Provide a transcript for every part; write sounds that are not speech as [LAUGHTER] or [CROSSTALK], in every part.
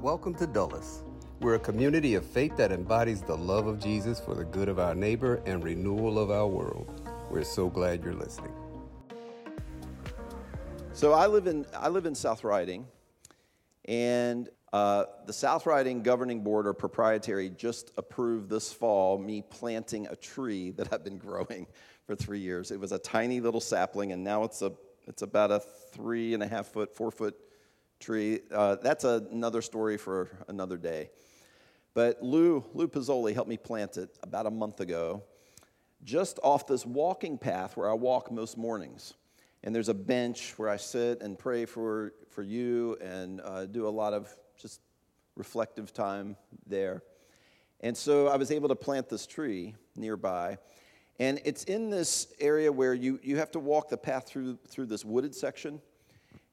Welcome to Dulles. We're a community of faith that embodies the love of Jesus for the good of our neighbor and renewal of our world. We're so glad you're listening. So I live in I live in South Riding, and uh, the South Riding Governing Board or proprietary just approved this fall me planting a tree that I've been growing [LAUGHS] for three years. It was a tiny little sapling, and now it's a it's about a three and a half foot, four foot tree. Uh, that's another story for another day. But Lou, Lou Pizzoli helped me plant it about a month ago, just off this walking path where I walk most mornings. And there's a bench where I sit and pray for, for you and uh, do a lot of just reflective time there. And so I was able to plant this tree nearby. And it's in this area where you, you have to walk the path through, through this wooded section.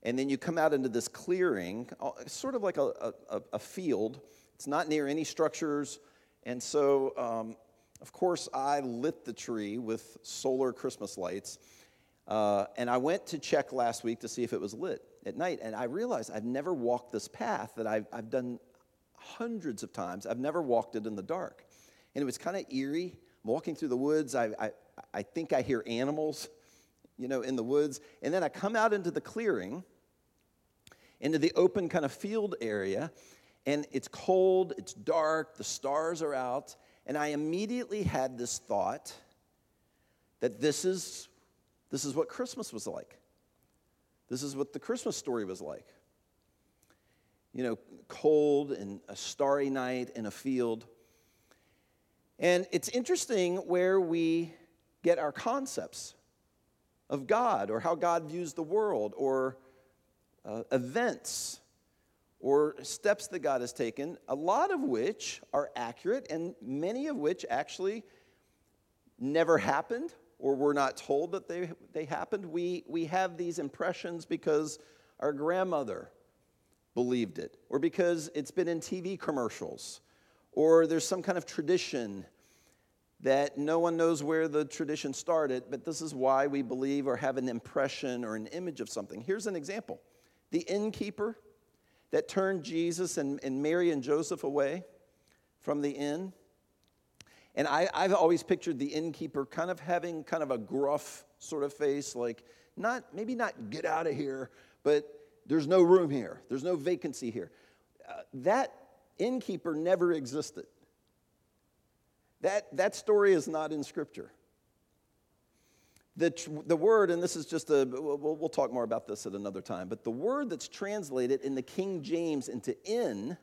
And then you come out into this clearing, uh, sort of like a, a, a field. It's not near any structures. And so, um, of course, I lit the tree with solar Christmas lights. Uh, and I went to check last week to see if it was lit at night. And I realized I've never walked this path that I've, I've done hundreds of times. I've never walked it in the dark. And it was kind of eerie. I'm walking through the woods. I, I, I think I hear animals, you know, in the woods. And then I come out into the clearing, into the open kind of field area. And it's cold, it's dark, the stars are out. And I immediately had this thought that this is this is what Christmas was like. This is what the Christmas story was like. You know, cold and a starry night in a field. And it's interesting where we get our concepts of God or how God views the world or uh, events or steps that God has taken, a lot of which are accurate and many of which actually never happened or we're not told that they, they happened. We, we have these impressions because our grandmother believed it, or because it's been in TV commercials, or there's some kind of tradition that no one knows where the tradition started, but this is why we believe or have an impression or an image of something. Here's an example the innkeeper that turned Jesus and, and Mary and Joseph away from the inn and I, I've always pictured the innkeeper kind of having kind of a gruff sort of face, like not maybe not get out of here, but there's no room here, there's no vacancy here. Uh, that innkeeper never existed. That, that story is not in Scripture. The, the word, and this is just a, we'll, we'll talk more about this at another time, but the word that's translated in the King James into inn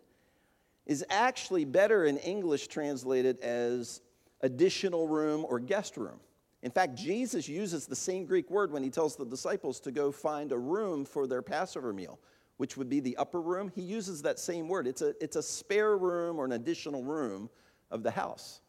is actually better in English translated as additional room or guest room. In fact, Jesus uses the same Greek word when he tells the disciples to go find a room for their Passover meal, which would be the upper room. He uses that same word. It's a, it's a spare room or an additional room of the house.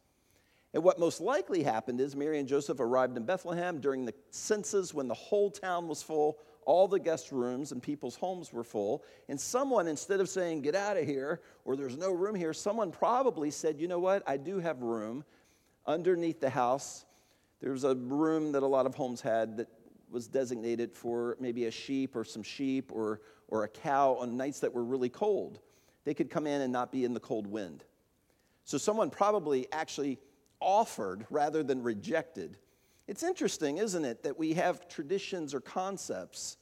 And what most likely happened is Mary and Joseph arrived in Bethlehem during the census when the whole town was full all the guest rooms and people's homes were full. And someone, instead of saying, get out of here, or there's no room here, someone probably said, you know what, I do have room underneath the house. There was a room that a lot of homes had that was designated for maybe a sheep or some sheep or, or a cow on nights that were really cold. They could come in and not be in the cold wind. So someone probably actually offered rather than rejected it's interesting, isn't it, that we have traditions or concepts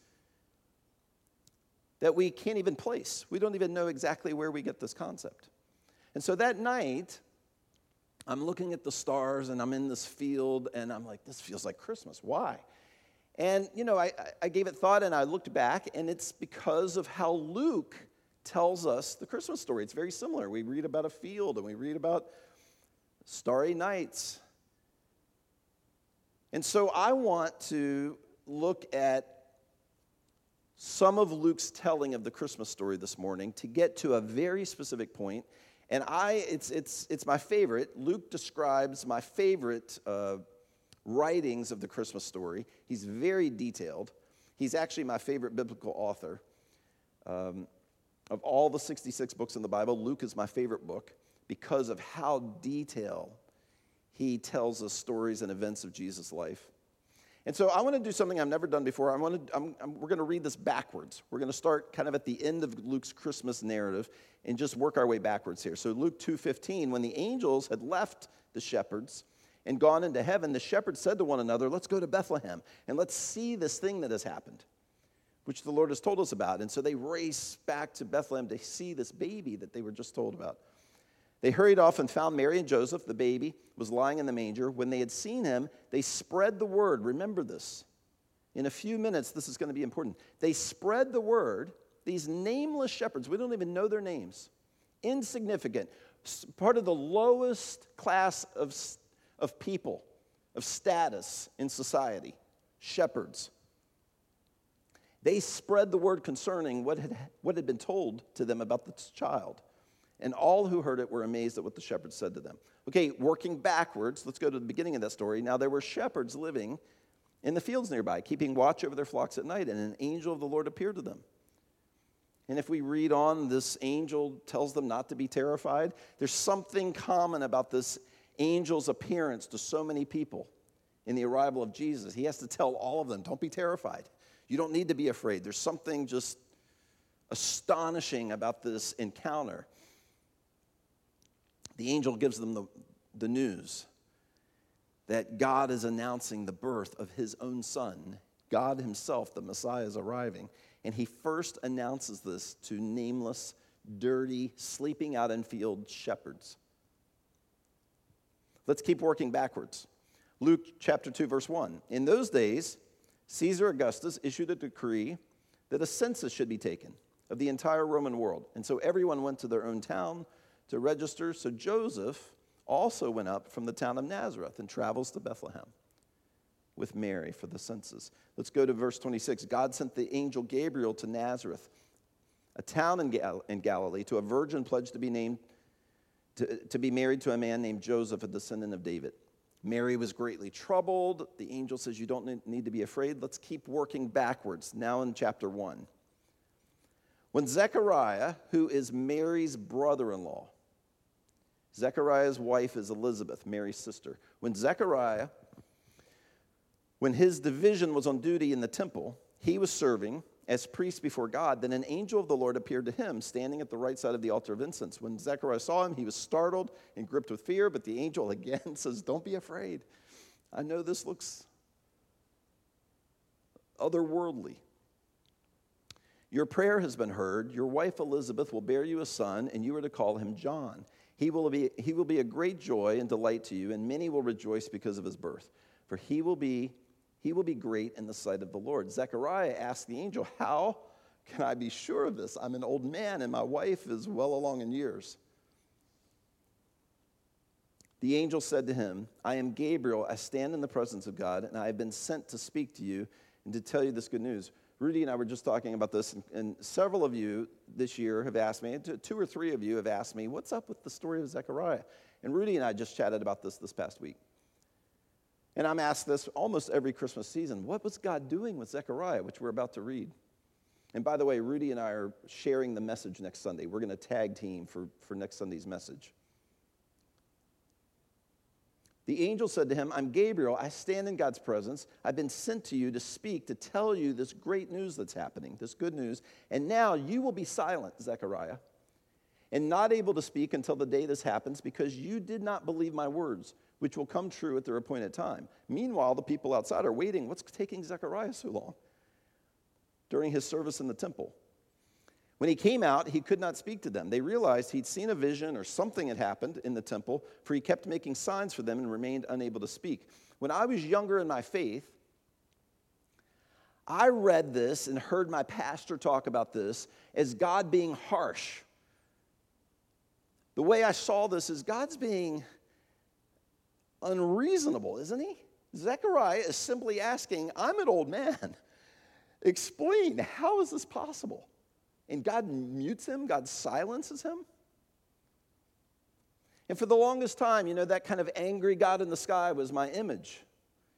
that we can't even place. We don't even know exactly where we get this concept. And so that night, I'm looking at the stars and I'm in this field and I'm like, this feels like Christmas. Why? And, you know, I, I gave it thought and I looked back, and it's because of how Luke tells us the Christmas story. It's very similar. We read about a field and we read about starry nights and so I want to look at some of Luke's telling of the Christmas story this morning to get to a very specific point. And I, it's, it's, it's my favorite. Luke describes my favorite uh, writings of the Christmas story. He's very detailed. He's actually my favorite biblical author. Um, of all the 66 books in the Bible, Luke is my favorite book because of how detailed he tells us stories and events of Jesus' life. And so I want to do something I've never done before. I want to, I'm, I'm, we're going to read this backwards. We're going to start kind of at the end of Luke's Christmas narrative and just work our way backwards here. So Luke 2:15, when the angels had left the shepherds and gone into heaven, the shepherds said to one another, "Let's go to Bethlehem and let's see this thing that has happened." Which the Lord has told us about. And so they race back to Bethlehem to see this baby that they were just told about. They hurried off and found Mary and Joseph. The baby was lying in the manger. When they had seen him, they spread the word. Remember this. In a few minutes, this is going to be important. They spread the word. These nameless shepherds, we don't even know their names, insignificant, part of the lowest class of, of people, of status in society, shepherds. They spread the word concerning what had, what had been told to them about this child. And all who heard it were amazed at what the shepherds said to them. Okay, working backwards, let's go to the beginning of that story. Now, there were shepherds living in the fields nearby, keeping watch over their flocks at night, and an angel of the Lord appeared to them. And if we read on, this angel tells them not to be terrified. There's something common about this angel's appearance to so many people in the arrival of Jesus. He has to tell all of them, don't be terrified. You don't need to be afraid. There's something just astonishing about this encounter the angel gives them the, the news that God is announcing the birth of his own son. God himself, the Messiah, is arriving. And he first announces this to nameless, dirty, sleeping out in field shepherds. Let's keep working backwards. Luke chapter 2, verse 1. In those days, Caesar Augustus issued a decree that a census should be taken of the entire Roman world. And so everyone went to their own town to register. So Joseph also went up from the town of Nazareth and travels to Bethlehem with Mary for the census. Let's go to verse 26. God sent the angel Gabriel to Nazareth, a town in, Gal- in Galilee, to a virgin pledged to be named to, to be married to a man named Joseph, a descendant of David. Mary was greatly troubled. The angel says, You don't need to be afraid. Let's keep working backwards. Now in chapter 1. When Zechariah, who is Mary's brother in law, Zechariah's wife is Elizabeth, Mary's sister. When Zechariah, when his division was on duty in the temple, he was serving as priest before God. Then an angel of the Lord appeared to him, standing at the right side of the altar of incense. When Zechariah saw him, he was startled and gripped with fear, but the angel [LAUGHS] again says, Don't be afraid. I know this looks otherworldly. Your prayer has been heard. Your wife Elizabeth will bear you a son, and you are to call him John. He will, be, he will be a great joy and delight to you, and many will rejoice because of his birth. For he will be, he will be great in the sight of the Lord. Zechariah asked the angel, How can I be sure of this? I'm an old man, and my wife is well along in years. The angel said to him, I am Gabriel. I stand in the presence of God, and I have been sent to speak to you and to tell you this good news. Rudy and I were just talking about this, and, and, several of you this year have asked me, two or three of you have asked me, what's up with the story of Zechariah? And Rudy and I just chatted about this this past week. And I'm asked this almost every Christmas season what was God doing with Zechariah, which we're about to read? And by the way, Rudy and I are sharing the message next Sunday. We're going to tag team for, for next Sunday's message. The angel said to him, I'm Gabriel. I stand in God's presence. I've been sent to you to speak, to tell you this great news that's happening, this good news. And now you will be silent, Zechariah, and not able to speak until the day this happens because you did not believe my words, which will come true at their appointed time. Meanwhile, the people outside are waiting. What's taking Zechariah so long? During his service in the temple. When he came out, he could not speak to them. They realized he'd seen a vision or something had happened in the temple, for he kept making signs for them and remained unable to speak. When I was younger in my faith, I read this and heard my pastor talk about this as God being harsh. The way I saw this is God's being unreasonable, isn't he? Zechariah is simply asking, I'm an old man. Explain, how is this possible? And God mutes him, God silences him. And for the longest time, you know, that kind of angry God in the sky was my image.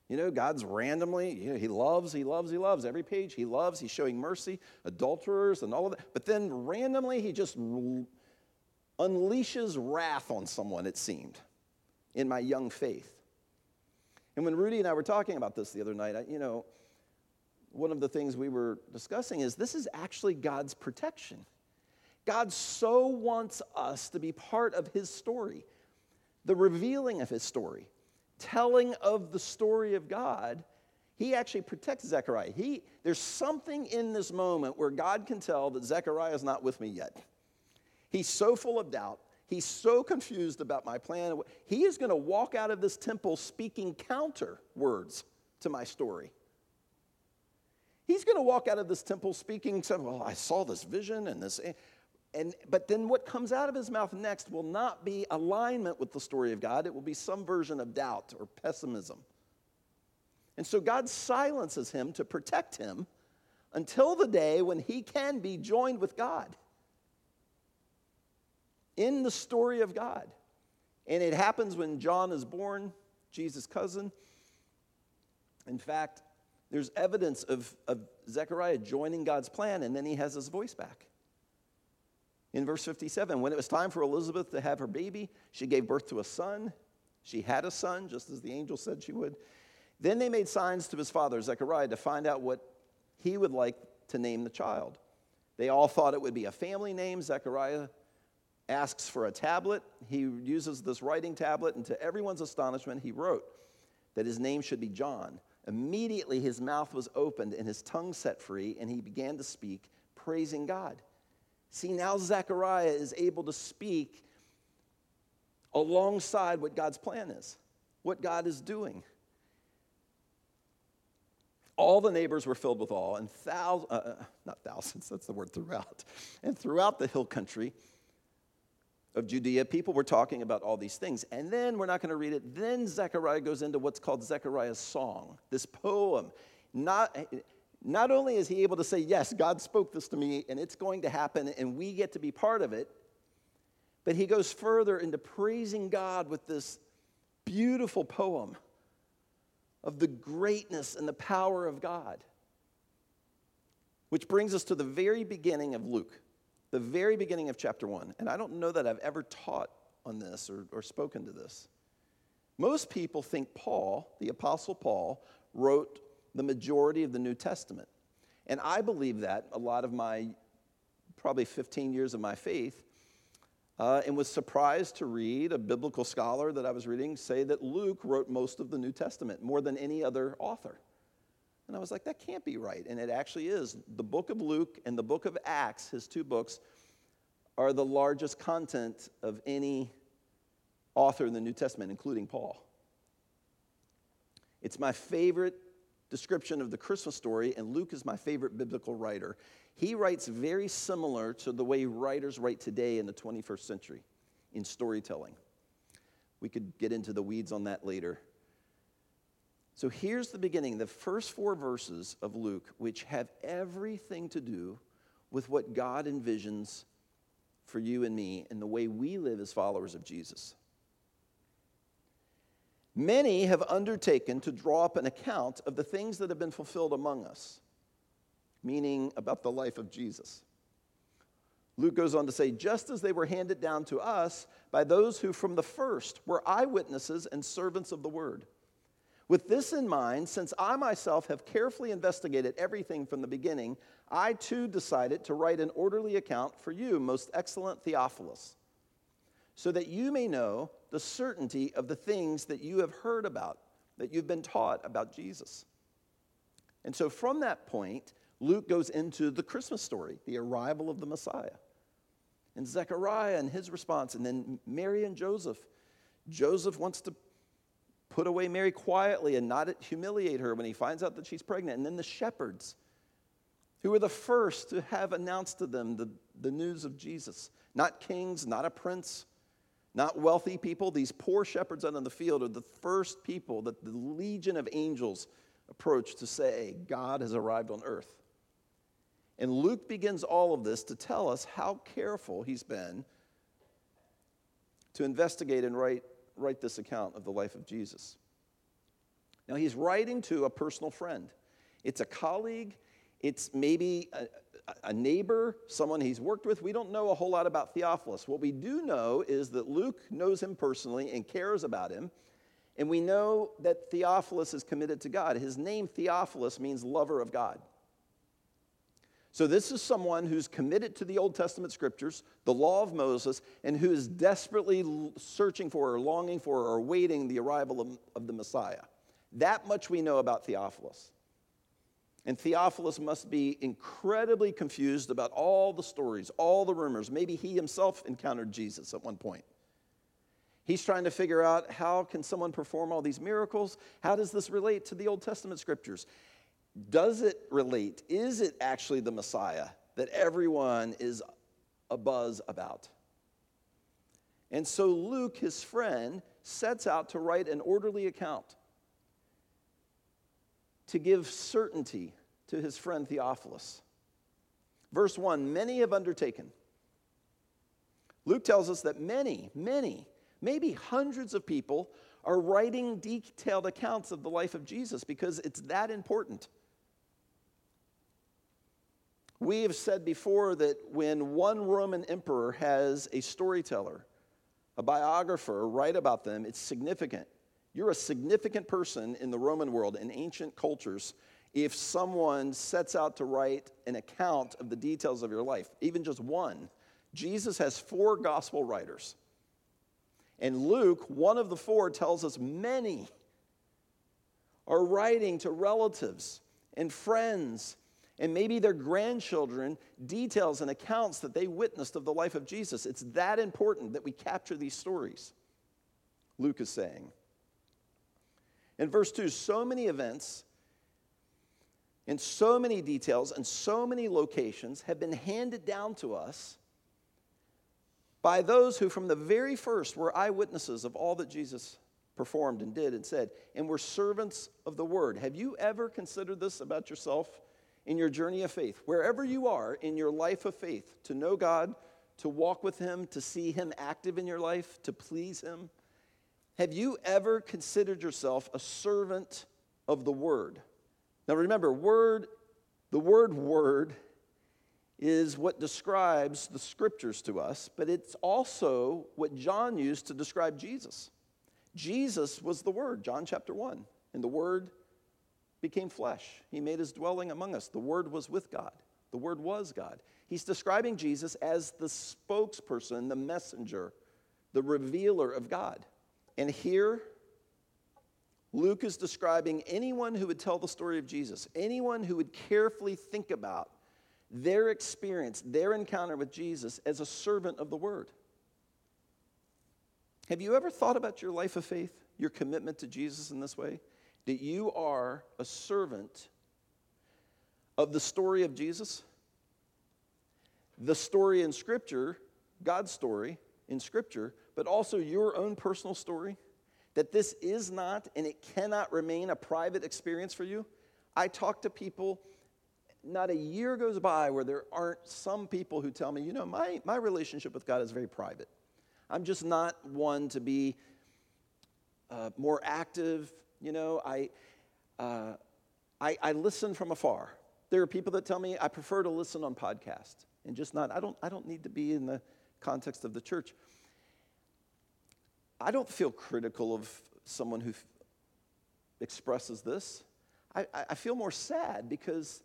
You know, God's randomly, you know, he loves, he loves, he loves. Every page he loves, he's showing mercy, adulterers and all of that. But then randomly he just unleashes wrath on someone, it seemed, in my young faith. And when Rudy and I were talking about this the other night, I, you know, one of the things we were discussing is this is actually God's protection. God so wants us to be part of his story, the revealing of his story, telling of the story of God. He actually protects Zechariah. He, there's something in this moment where God can tell that Zechariah is not with me yet. He's so full of doubt. He's so confused about my plan. He is going to walk out of this temple speaking counter words to my story. He's going to walk out of this temple speaking, saying, Well, I saw this vision and this. And, but then what comes out of his mouth next will not be alignment with the story of God, it will be some version of doubt or pessimism. And so God silences him to protect him until the day when he can be joined with God in the story of God. And it happens when John is born, Jesus' cousin. In fact, there's evidence of, of Zechariah joining God's plan, and then he has his voice back. In verse 57, when it was time for Elizabeth to have her baby, she gave birth to a son. She had a son, just as the angel said she would. Then they made signs to his father, Zechariah, to find out what he would like to name the child. They all thought it would be a family name. Zechariah asks for a tablet. He uses this writing tablet, and to everyone's astonishment, he wrote that his name should be John. Immediately his mouth was opened and his tongue set free, and he began to speak, praising God. See, now Zechariah is able to speak alongside what God's plan is, what God is doing. All the neighbors were filled with awe, and thousands, uh, uh, not thousands, that's the word throughout, and throughout the hill country of Judea, people were talking about all these things. And then, we're not going to read it, then Zechariah goes into what's called Zechariah's song, this poem. Not, not only is he able to say, Yes, God spoke this to me and it's going to happen and we get to be part of it, but he goes further into praising God with this beautiful poem of the greatness and the power of God. Which brings us to the very beginning of Luke, the very beginning of chapter one. And I don't know that I've ever taught on this or, or spoken to this. Most people think Paul, the Apostle Paul, wrote the majority of the New Testament. And I believe that a lot of my, probably 15 years of my faith, uh, and was surprised to read a biblical scholar that I was reading say that Luke wrote most of the New Testament, more than any other author. And I was like, that can't be right. And it actually is. The book of Luke and the book of Acts, his two books, are the largest content of any author in the New Testament, including Paul. It's my favorite description of the Christmas story, and Luke is my favorite biblical writer. He writes very similar to the way writers write today in the 21st century in storytelling. We could get into the weeds on that later. So here's the beginning, the first four verses of Luke, which have everything to do with what God envisions for you and me and the way we live as followers of Jesus. Many have undertaken to draw up an account of the things that have been fulfilled among us, meaning about the life of Jesus. Luke goes on to say, just as they were handed down to us by those who from the first were eyewitnesses and servants of the word. With this in mind, since I myself have carefully investigated everything from the beginning, I too decided to write an orderly account for you, most excellent Theophilus, so that you may know the certainty of the things that you have heard about, that you've been taught about Jesus. And so from that point, Luke goes into the Christmas story, the arrival of the Messiah. And Zechariah and his response, and then Mary and Joseph. Joseph wants to put away Mary quietly and not humiliate her when he finds out that she's pregnant. And then the shepherds, who were the first to have announced to them the, the news of Jesus. Not kings, not a prince, not wealthy people. These poor shepherds out in the field are the first people that the legion of angels approach to say, God has arrived on earth. And Luke begins all of this to tell us how careful he's been to investigate and write, write this account of the life of Jesus. Now, he's writing to a personal friend. It's a colleague, it's maybe a, a neighbor, someone he's worked with. We don't know a whole lot about Theophilus. What we do know is that Luke knows him personally and cares about him. And we know that Theophilus is committed to God. His name, Theophilus, means lover of God. So, this is someone who's committed to the Old Testament scriptures, the law of Moses, and who is desperately searching for or longing for or awaiting the arrival of, of the Messiah. That much we know about Theophilus. And Theophilus must be incredibly confused about all the stories, all the rumors. Maybe he himself encountered Jesus at one point. He's trying to figure out how can someone perform all these miracles? How does this relate to the Old Testament scriptures? Does it relate? Is it actually the Messiah that everyone is abuzz about? And so Luke, his friend, sets out to write an orderly account to give certainty to his friend Theophilus. Verse 1 Many have undertaken. Luke tells us that many, many, maybe hundreds of people are writing detailed accounts of the life of Jesus because it's that important. We have said before that when one Roman emperor has a storyteller, a biographer write about them, it's significant. You're a significant person in the Roman world, in ancient cultures, if someone sets out to write an account of the details of your life, even just one. Jesus has four gospel writers. And Luke, one of the four, tells us many are writing to relatives and friends and maybe their grandchildren details and accounts that they witnessed of the life of Jesus. It's that important that we capture these stories, Luke is saying. In verse 2, so many events and so many details and so many locations have been handed down to us by those who, from the very first, were eyewitnesses of all that Jesus performed and did and said, and were servants of the word. Have you ever considered this about yourself in your journey of faith? Wherever you are in your life of faith, to know God, to walk with Him, to see Him active in your life, to please Him, have you ever considered yourself a servant of the word? Now remember, word, the word word is what describes the scriptures to us, but it's also what John used to describe Jesus. Jesus was the Word, John chapter 1, and the Word became flesh. He made his dwelling among us. The Word was with God, the Word was God. He's describing Jesus as the spokesperson, the messenger, the revealer of God. And here, Luke is describing anyone who would tell the story of Jesus, anyone who would carefully think about their experience, their encounter with Jesus as a servant of the word. Have you ever thought about your life of faith, your commitment to Jesus in this way? That you are a servant of the story of Jesus? The story in Scripture, God's story in Scripture, but also your own personal story? that this is not and it cannot remain a private experience for you. I talk to people, not a year goes by where there aren't some people who tell me, you know, my, my relationship with God is very private. I'm just not one to be uh, more active. You know, I, uh, I, I listen from afar. There are people that tell me I prefer to listen on podcast and just not, I don't, I don't need to be in the context of the church. I don't feel critical of someone who f- expresses this. I, I feel more sad because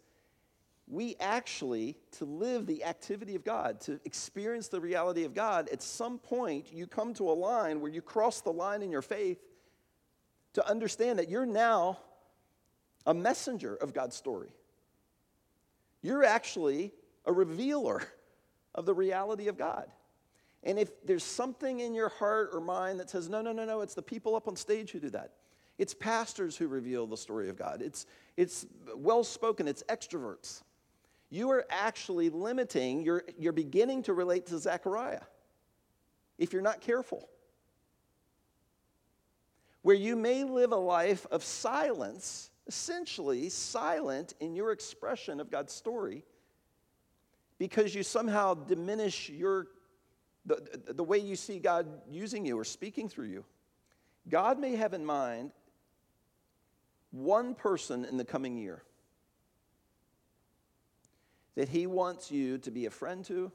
we actually, to live the activity of God, to experience the reality of God, at some point you come to a line where you cross the line in your faith to understand that you're now a messenger of God's story. You're actually a revealer of the reality of God. And if there's something in your heart or mind that says, no, no, no, no, it's the people up on stage who do that. It's pastors who reveal the story of God. It's, it's well spoken, it's extroverts. You are actually limiting, you're, you're beginning to relate to Zechariah if you're not careful. Where you may live a life of silence, essentially silent in your expression of God's story, because you somehow diminish your the, the way you see God using you or speaking through you. God may have in mind one person in the coming year that He wants you to be a friend to,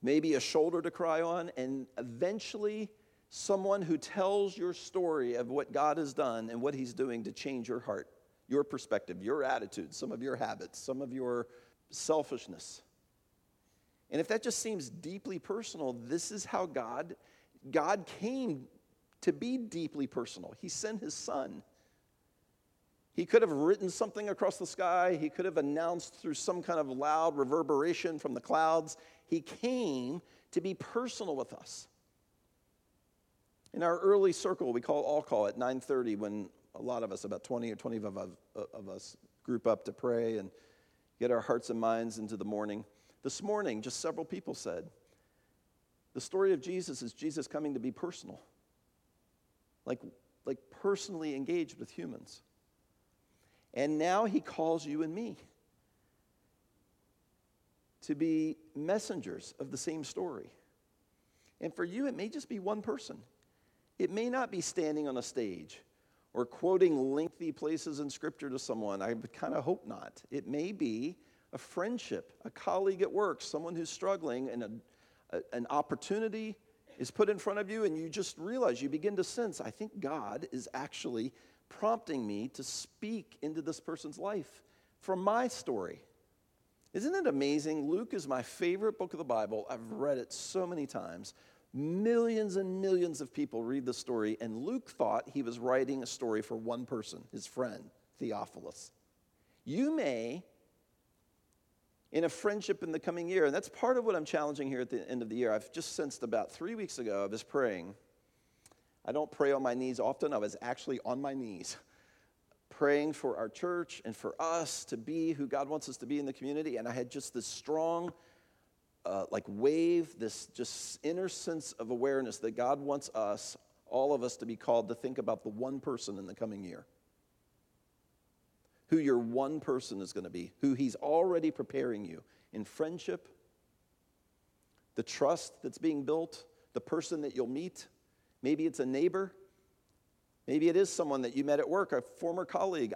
maybe a shoulder to cry on, and eventually someone who tells your story of what God has done and what He's doing to change your heart, your perspective, your attitude, some of your habits, some of your selfishness. And if that just seems deeply personal, this is how God God came to be deeply personal. He sent his son. He could have written something across the sky. He could have announced through some kind of loud reverberation from the clouds. He came to be personal with us. In our early circle, we call all call at 9:30 when a lot of us, about 20 or 20 of, of us, group up to pray and get our hearts and minds into the morning. This morning, just several people said, the story of Jesus is Jesus coming to be personal, like, like personally engaged with humans. And now he calls you and me to be messengers of the same story. And for you, it may just be one person. It may not be standing on a stage or quoting lengthy places in scripture to someone. I kind of hope not. It may be a friendship, a colleague at work, someone who's struggling, and a, a, an opportunity is put in front of you, and you just realize, you begin to sense, I think God is actually prompting me to speak into this person's life from my story. Isn't it amazing? Luke is my favorite book of the Bible. I've read it so many times. Millions and millions of people read the story, and Luke thought he was writing a story for one person, his friend, Theophilus. You may, in a friendship in the coming year, and that's part of what I'm challenging here at the end of the year. I've just sensed about three weeks ago, I was praying. I don't pray on my knees often, I was actually on my knees praying for our church and for us to be who God wants us to be in the community. And I had just this strong uh, like wave, this just inner sense of awareness that God wants us, all of us, to be called to think about the one person in the coming year. Who your one person is going to be, who He's already preparing you in friendship, the trust that's being built, the person that you'll meet. Maybe it's a neighbor. Maybe it is someone that you met at work, a former colleague.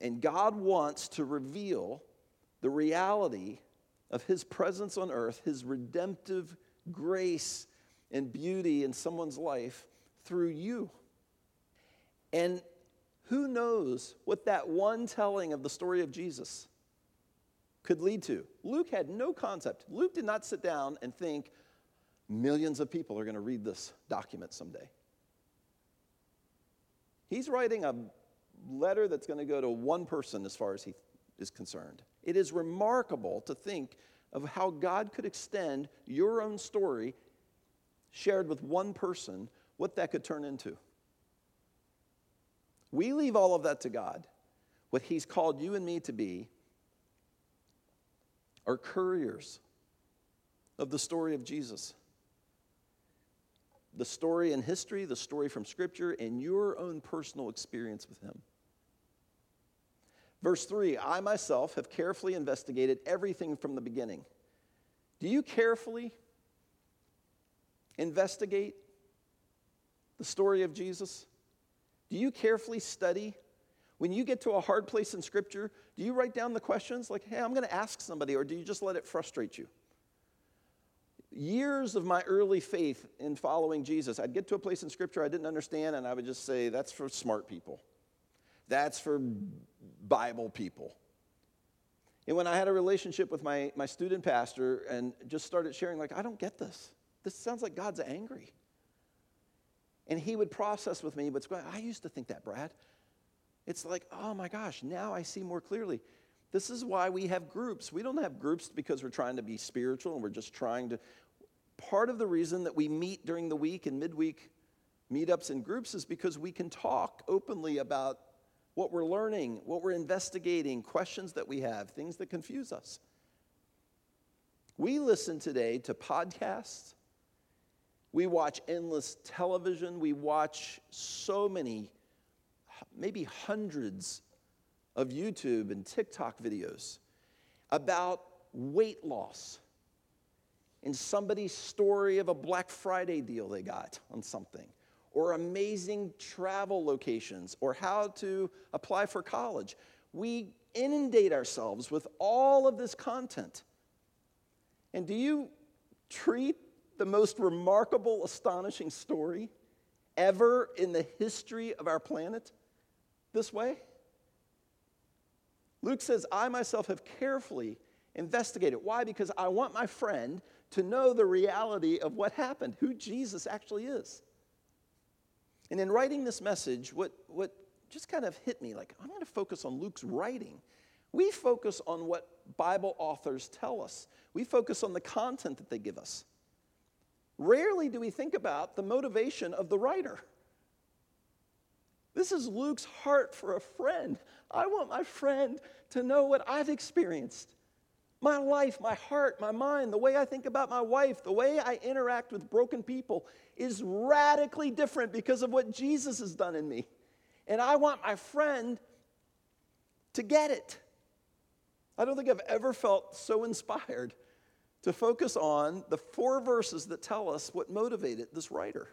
And God wants to reveal the reality of his presence on earth, his redemptive grace and beauty in someone's life through you. And who knows what that one telling of the story of Jesus could lead to? Luke had no concept. Luke did not sit down and think, millions of people are going to read this document someday. He's writing a letter that's going to go to one person as far as he is concerned. It is remarkable to think of how God could extend your own story shared with one person, what that could turn into. We leave all of that to God. What He's called you and me to be are couriers of the story of Jesus. The story in history, the story from Scripture, and your own personal experience with Him. Verse 3 I myself have carefully investigated everything from the beginning. Do you carefully investigate the story of Jesus? Do you carefully study? When you get to a hard place in Scripture, do you write down the questions like, hey, I'm going to ask somebody, or do you just let it frustrate you? Years of my early faith in following Jesus, I'd get to a place in Scripture I didn't understand, and I would just say, that's for smart people. That's for Bible people. And when I had a relationship with my, my student pastor and just started sharing, like, I don't get this. This sounds like God's angry. And he would process with me what's going I used to think that, Brad. It's like, oh my gosh, now I see more clearly. This is why we have groups. We don't have groups because we're trying to be spiritual and we're just trying to. Part of the reason that we meet during the week and midweek meetups and groups is because we can talk openly about what we're learning, what we're investigating, questions that we have, things that confuse us. We listen today to podcasts. We watch endless television. We watch so many, maybe hundreds of YouTube and TikTok videos about weight loss and somebody's story of a Black Friday deal they got on something or amazing travel locations or how to apply for college. We inundate ourselves with all of this content. And do you treat the most remarkable, astonishing story ever in the history of our planet this way? Luke says, I myself have carefully investigated. Why? Because I want my friend to know the reality of what happened, who Jesus actually is. And in writing this message, what, what just kind of hit me like, I'm going to focus on Luke's writing. We focus on what Bible authors tell us, we focus on the content that they give us. Rarely do we think about the motivation of the writer. This is Luke's heart for a friend. I want my friend to know what I've experienced. My life, my heart, my mind, the way I think about my wife, the way I interact with broken people is radically different because of what Jesus has done in me. And I want my friend to get it. I don't think I've ever felt so inspired to focus on the four verses that tell us what motivated this writer.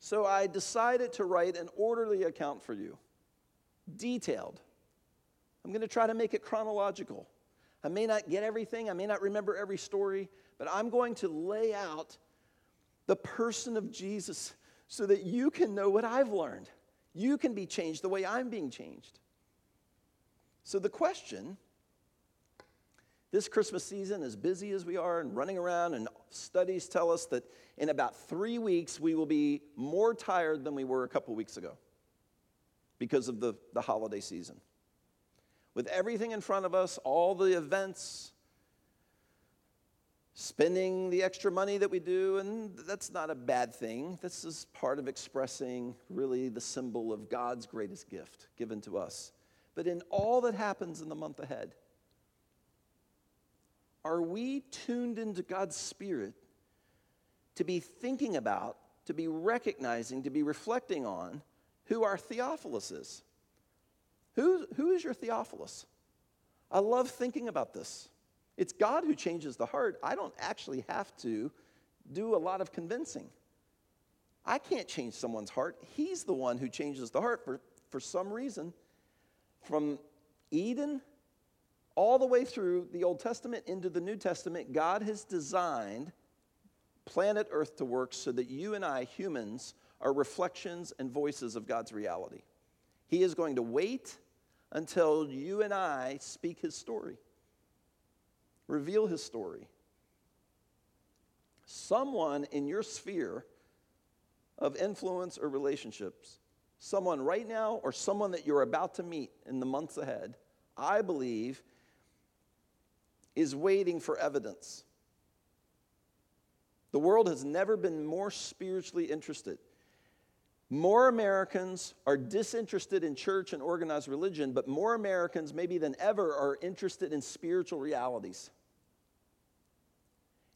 So I decided to write an orderly account for you, detailed. I'm going to try to make it chronological. I may not get everything, I may not remember every story, but I'm going to lay out the person of Jesus so that you can know what I've learned. You can be changed the way I'm being changed. So, the question this Christmas season, as busy as we are and running around, and studies tell us that in about three weeks we will be more tired than we were a couple weeks ago because of the, the holiday season. With everything in front of us, all the events, spending the extra money that we do, and that's not a bad thing. This is part of expressing really the symbol of God's greatest gift given to us. But in all that happens in the month ahead, are we tuned into God's Spirit to be thinking about, to be recognizing, to be reflecting on who our Theophilus is? Who, who is your Theophilus? I love thinking about this. It's God who changes the heart. I don't actually have to do a lot of convincing. I can't change someone's heart. He's the one who changes the heart for, for some reason. From Eden all the way through the Old Testament into the New Testament, God has designed planet Earth to work so that you and I, humans, are reflections and voices of God's reality. He is going to wait until you and I speak His story reveal his story. Someone in your sphere of influence or relationships, someone right now or someone that you're about to meet in the months ahead, I believe is waiting for evidence. The world has never been more spiritually interested. More Americans are disinterested in church and organized religion, but more Americans, maybe than ever, are interested in spiritual realities.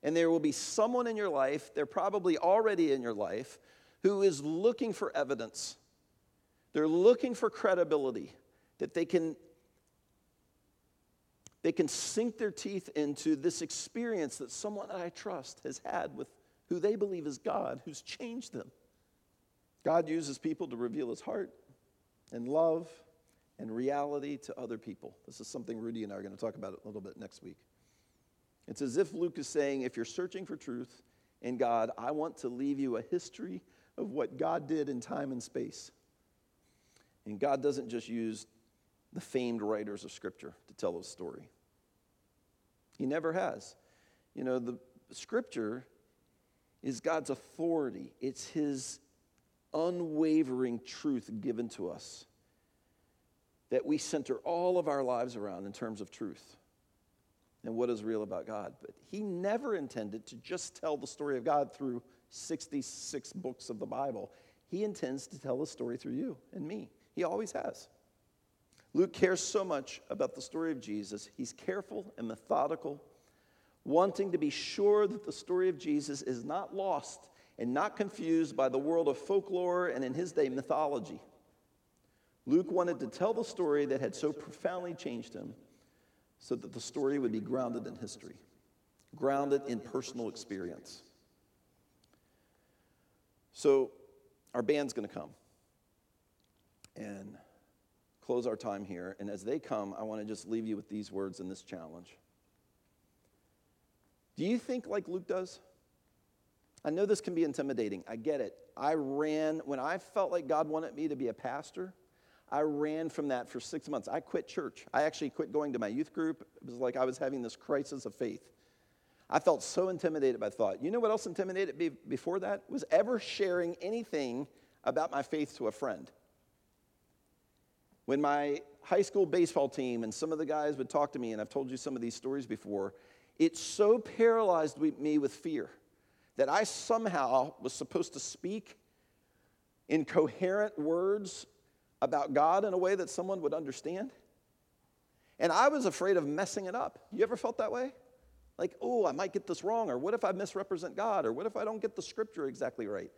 And there will be someone in your life, they're probably already in your life, who is looking for evidence. They're looking for credibility that they can they can sink their teeth into this experience that someone that I trust has had with who they believe is God, who's changed them. God uses people to reveal his heart and love and reality to other people. This is something Rudy and I are going to talk about a little bit next week. It's as if Luke is saying, if you're searching for truth in God, I want to leave you a history of what God did in time and space. And God doesn't just use the famed writers of Scripture to tell his story, He never has. You know, the Scripture is God's authority, it's His unwavering truth given to us that we center all of our lives around in terms of truth and what is real about God. But he never intended to just tell the story of God through 66 books of the Bible. He intends to tell the story through you and me. He always has. Luke cares so much about the story of Jesus. He's careful and methodical, wanting to be sure that the story of Jesus is not lost and not confused by the world of folklore and, in his day, mythology. Luke wanted to tell the story that had so profoundly changed him so that the story would be grounded in history, grounded in personal experience. So, our band's going to come and close our time here. And as they come, I want to just leave you with these words and this challenge. Do you think like Luke does? I know this can be intimidating. I get it. I ran, when I felt like God wanted me to be a pastor, I ran from that for six months. I quit church. I actually quit going to my youth group. It was like I was having this crisis of faith. I felt so intimidated by thought. You know what else intimidated me before that? Was ever sharing anything about my faith to a friend. When my high school baseball team and some of the guys would talk to me, and I've told you some of these stories before, it so paralyzed me with fear that I somehow was supposed to speak in coherent words about God in a way that someone would understand. And I was afraid of messing it up. You ever felt that way? Like, oh, I might get this wrong, or what if I misrepresent God, or what if I don't get the scripture exactly right?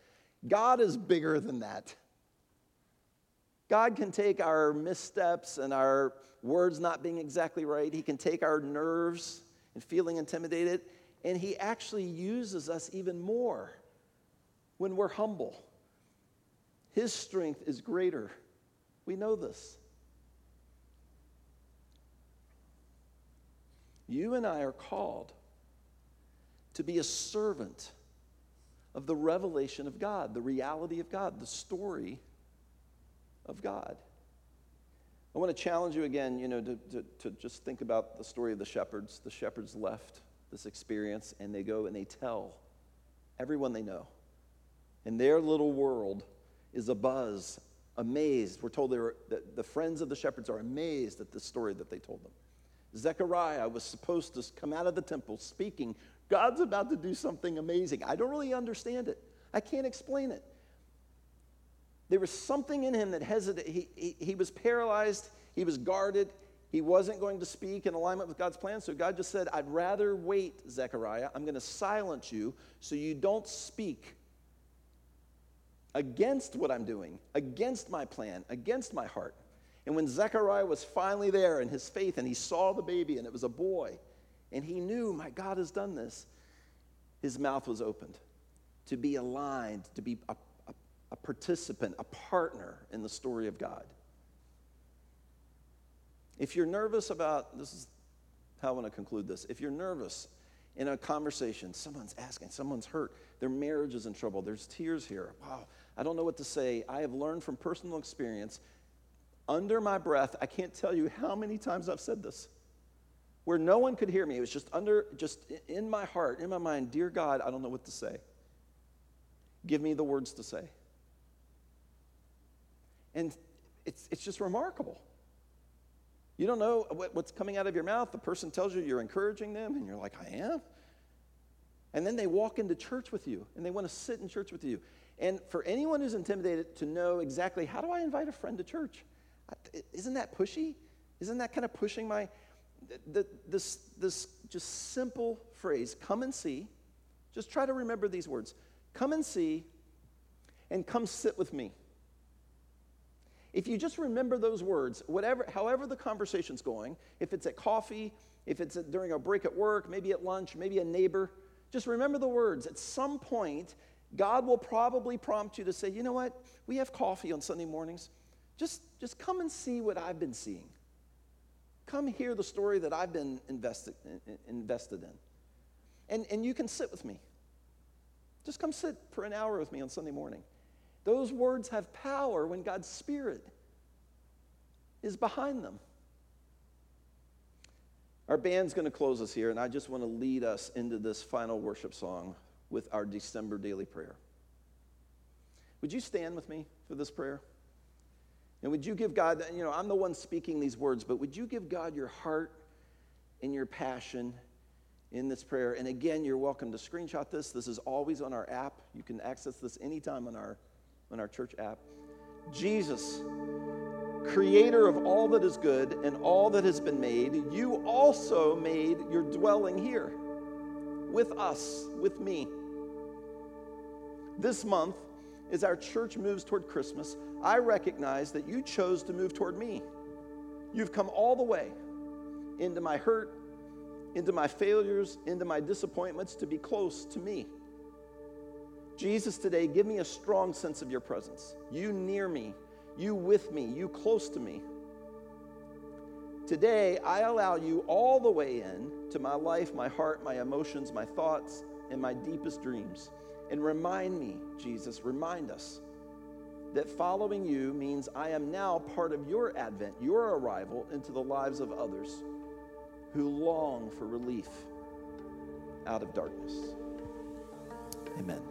God is bigger than that. God can take our missteps and our words not being exactly right, He can take our nerves and feeling intimidated, and He actually uses us even more when we're humble. His strength is greater. We know this. You and I are called to be a servant of the revelation of God, the reality of God, the story of God. I want to challenge you again, you know, to, to, to, just think about the story of the shepherds. The shepherds left this experience and they go and they tell everyone they know. And their little world is abuzz, amazed. We're told they were, that the friends of the shepherds are amazed at the story that they told them. Zechariah was supposed to come out of the temple speaking, God's about to do something amazing. I don't really understand it, I can't explain it. There was something in him that hesitated. He, he, he was paralyzed, he was guarded, he wasn't going to speak in alignment with God's plan. So God just said, I'd rather wait, Zechariah. I'm going to silence you so you don't speak against what I'm doing, against my plan, against my heart. And when Zechariah was finally there in his faith and he saw the baby and it was a boy, and he knew, my God has done this, his mouth was opened to be aligned, to be a, a, a participant, a partner in the story of God. If you're nervous about, this is how I want to conclude this. If you're nervous in a conversation, someone's asking, someone's hurt, their marriage is in trouble, there's tears here. Wow, I don't know what to say. I have learned from personal experience under my breath, I can't tell you how many times I've said this, where no one could hear me. It was just under, just in my heart, in my mind, dear God, I don't know what to say. Give me the words to say. And it's, it's just remarkable. You don't know what, what's coming out of your mouth. The person tells you you're encouraging them, and you're like, I am. And then they walk into church with you, and they want to sit in church with you. And for anyone who's intimidated to know exactly how do I invite a friend to church? Isn't that pushy? Isn't that kind of pushing my. The, this, this just simple phrase, come and see. Just try to remember these words come and see, and come sit with me. If you just remember those words, whatever, however the conversation's going, if it's at coffee, if it's at, during a break at work, maybe at lunch, maybe a neighbor, just remember the words. At some point, God will probably prompt you to say, you know what? We have coffee on Sunday mornings. Just, just come and see what I've been seeing. Come hear the story that I've been invested, invested in. And, and you can sit with me. Just come sit for an hour with me on Sunday morning. Those words have power when God's Spirit is behind them. Our band's going to close us here, and I just want to lead us into this final worship song with our December daily prayer. Would you stand with me for this prayer? And would you give God, you know, I'm the one speaking these words, but would you give God your heart and your passion in this prayer? And again, you're welcome to screenshot this. This is always on our app. You can access this anytime on our, on our church app. Jesus, creator of all that is good and all that has been made, you also made your dwelling here with us, with me. This month, as our church moves toward Christmas, I recognize that you chose to move toward me. You've come all the way into my hurt, into my failures, into my disappointments to be close to me. Jesus, today, give me a strong sense of your presence. You near me, you with me, you close to me. Today, I allow you all the way in to my life, my heart, my emotions, my thoughts, and my deepest dreams. And remind me, Jesus, remind us that following you means I am now part of your advent, your arrival into the lives of others who long for relief out of darkness. Amen.